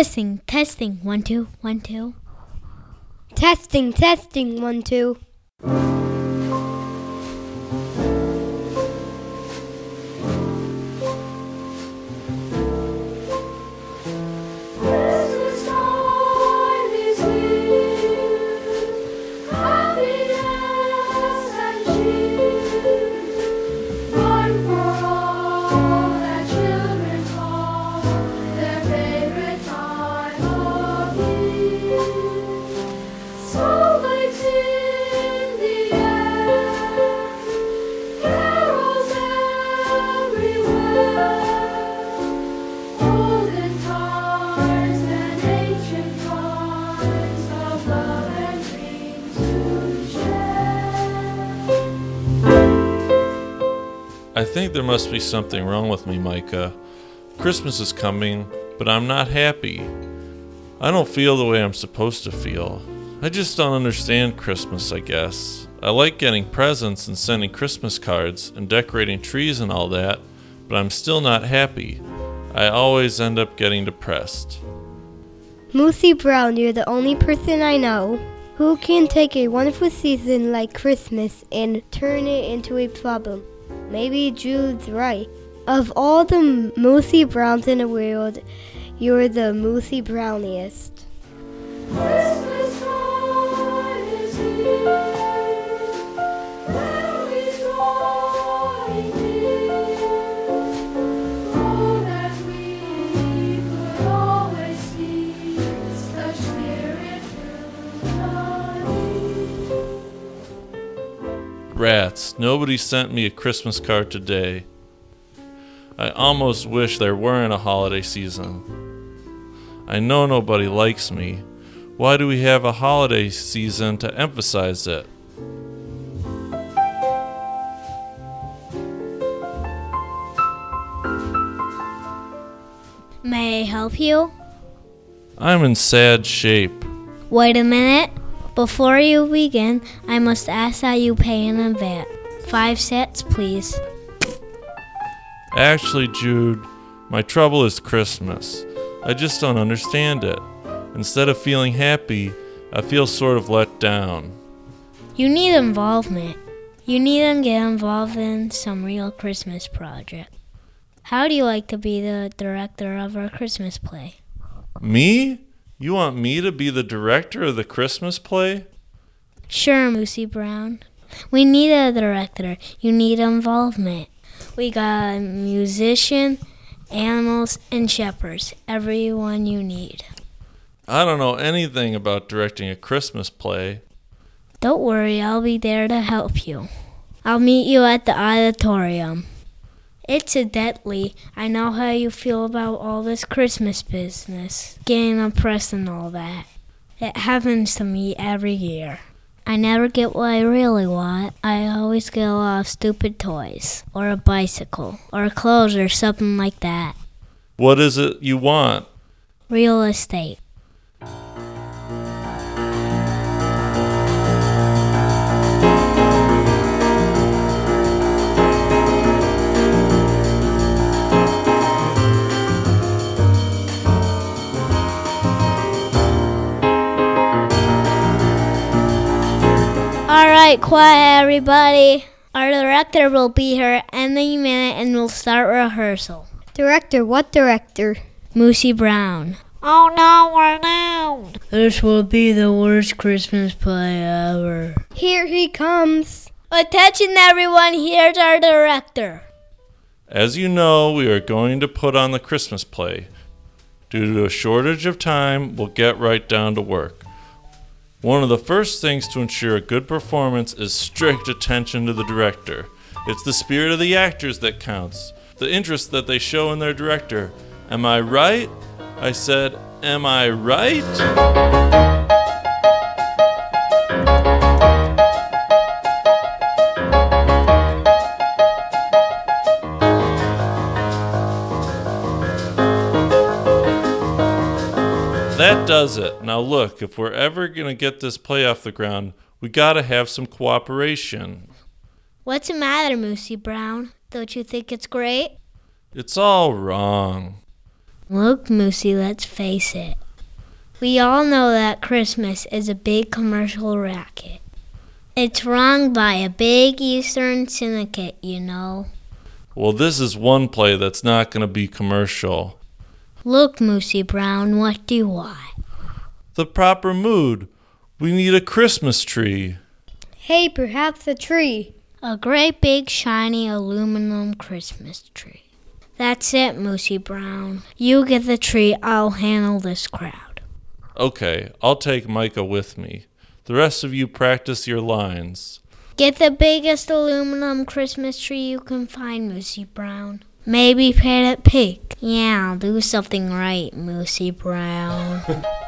Testing, testing, one, two, one, two. Testing, testing, one, two. I think there must be something wrong with me, Micah. Christmas is coming, but I'm not happy. I don't feel the way I'm supposed to feel. I just don't understand Christmas, I guess. I like getting presents and sending Christmas cards and decorating trees and all that, but I'm still not happy. I always end up getting depressed. Moosey Brown, you're the only person I know who can take a wonderful season like Christmas and turn it into a problem. Maybe Jude's right. Of all the Moosey Browns in the world, you're the Moosey Browniest. Christmas time is here, Rats, nobody sent me a Christmas card today. I almost wish there weren't a holiday season. I know nobody likes me. Why do we have a holiday season to emphasize it? May I help you? I'm in sad shape. Wait a minute. Before you begin, I must ask that you pay in advance. Five cents, please. Actually, Jude, my trouble is Christmas. I just don't understand it. Instead of feeling happy, I feel sort of let down. You need involvement. You need to get involved in some real Christmas project. How do you like to be the director of our Christmas play? Me? You want me to be the director of the Christmas play? Sure, Moosey Brown. We need a director. You need involvement. We got a musician, animals, and shepherds. Everyone you need. I don't know anything about directing a Christmas play. Don't worry, I'll be there to help you. I'll meet you at the auditorium. Incidentally, I know how you feel about all this Christmas business, getting oppressed and all that. It happens to me every year. I never get what I really want. I always get a lot of stupid toys, or a bicycle, or clothes, or something like that. What is it you want? Real estate. Right, quiet, everybody. Our director will be here any minute and we'll start rehearsal. Director, what director? Moosey Brown. Oh no, we're down. This will be the worst Christmas play ever. Here he comes. Attention, everyone, here's our director. As you know, we are going to put on the Christmas play. Due to a shortage of time, we'll get right down to work. One of the first things to ensure a good performance is strict attention to the director. It's the spirit of the actors that counts, the interest that they show in their director. Am I right? I said, Am I right? Does it. Now, look, if we're ever going to get this play off the ground, we got to have some cooperation. What's the matter, Moosey Brown? Don't you think it's great? It's all wrong. Look, Moosey, let's face it. We all know that Christmas is a big commercial racket. It's run by a big Eastern syndicate, you know. Well, this is one play that's not going to be commercial. Look, Moosey Brown, what do you want? The proper mood. We need a Christmas tree. Hey, perhaps a tree. A great big shiny aluminum Christmas tree. That's it, Moosey Brown. You get the tree, I'll handle this crowd. Okay, I'll take Micah with me. The rest of you practice your lines. Get the biggest aluminum Christmas tree you can find, Moosey Brown. Maybe paint it pink. Yeah, do something right, Moosey Brown.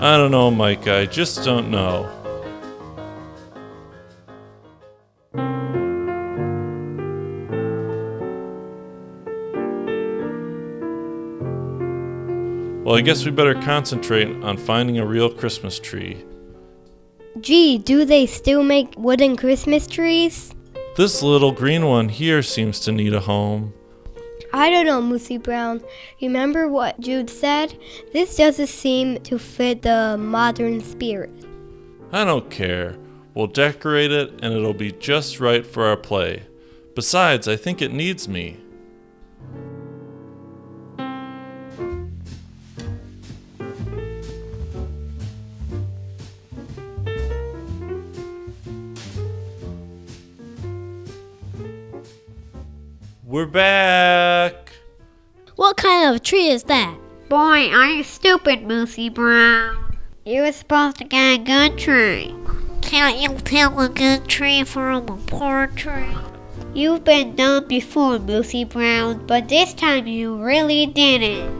I don't know, Mike. I just don't know. Well, I guess we better concentrate on finding a real Christmas tree. Gee, do they still make wooden Christmas trees? This little green one here seems to need a home. I don't know, Moosey Brown. Remember what Jude said? This doesn't seem to fit the modern spirit. I don't care. We'll decorate it and it'll be just right for our play. Besides, I think it needs me. We're back. what kind of tree is that? Boy, are you stupid, Moosey Brown. You were supposed to get a good tree. Can't you tell a good tree from a poor tree? You've been dumb before, Moosey Brown, but this time you really didn't.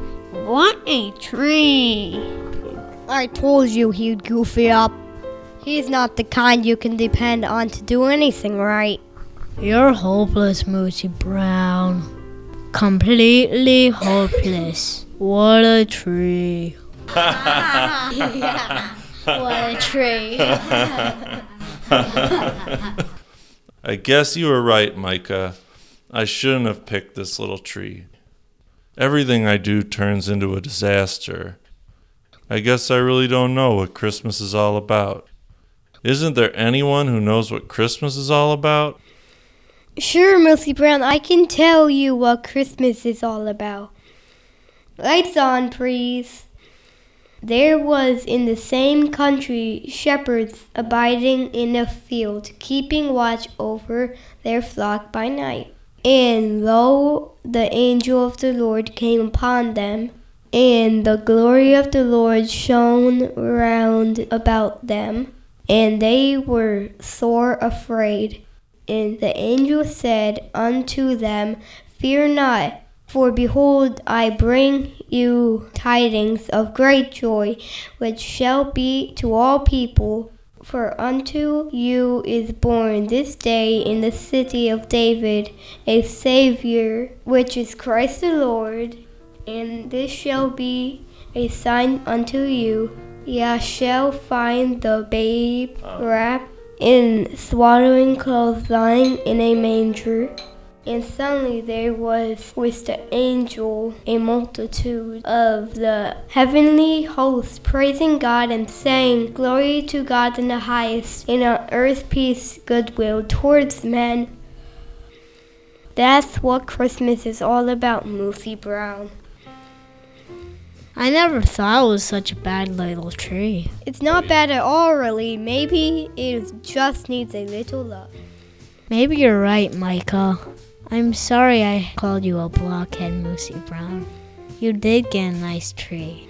What a tree! I told you he'd goofy up. He's not the kind you can depend on to do anything right. You're hopeless, Moosey Brown. Completely hopeless. What a tree. what a tree. I guess you were right, Micah. I shouldn't have picked this little tree. Everything I do turns into a disaster. I guess I really don't know what Christmas is all about. Isn't there anyone who knows what Christmas is all about? Sure, Moosey Brown, I can tell you what Christmas is all about. Lights on, please. There was in the same country shepherds abiding in a field, keeping watch over their flock by night. And lo, the angel of the Lord came upon them, and the glory of the Lord shone round about them, and they were sore afraid. And the angel said unto them, Fear not, for behold, I bring you tidings of great joy, which shall be to all people. For unto you is born this day in the city of David a Savior, which is Christ the Lord. And this shall be a sign unto you. Ye shall find the babe ah. wrapped in swaddling clothes lying in a manger. And suddenly there was with the angel a multitude of the heavenly hosts praising God and saying, Glory to God in the highest, and on earth peace, goodwill towards men. That's what Christmas is all about, Moosey Brown. I never thought it was such a bad little tree. It's not bad at all, really. Maybe it just needs a little love. Maybe you're right, Micah. I'm sorry I called you a blockhead, Moosey Brown. You did get a nice tree.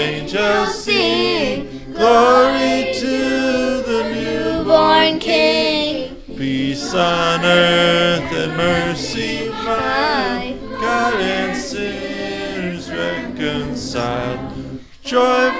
Angels sing, glory to the newborn Born King, Peace on earth and mercy high, God and sinners reconciled. Joyful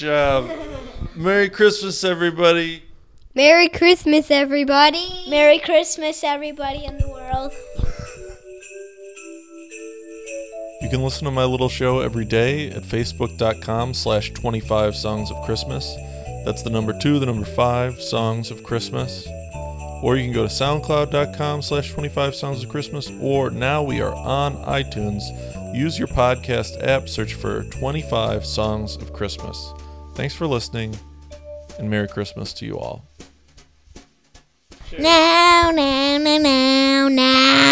job. Merry Christmas, everybody. Merry Christmas, everybody. Merry Christmas, everybody in the world. You can listen to my little show every day at facebook.com slash 25 songs of Christmas. That's the number two, the number five, songs of Christmas. Or you can go to soundcloud.com slash 25 songs of Christmas. Or now we are on iTunes. Use your podcast app, search for 25 songs of Christmas. Thanks for listening, and Merry Christmas to you all. Now, now, now, now, now.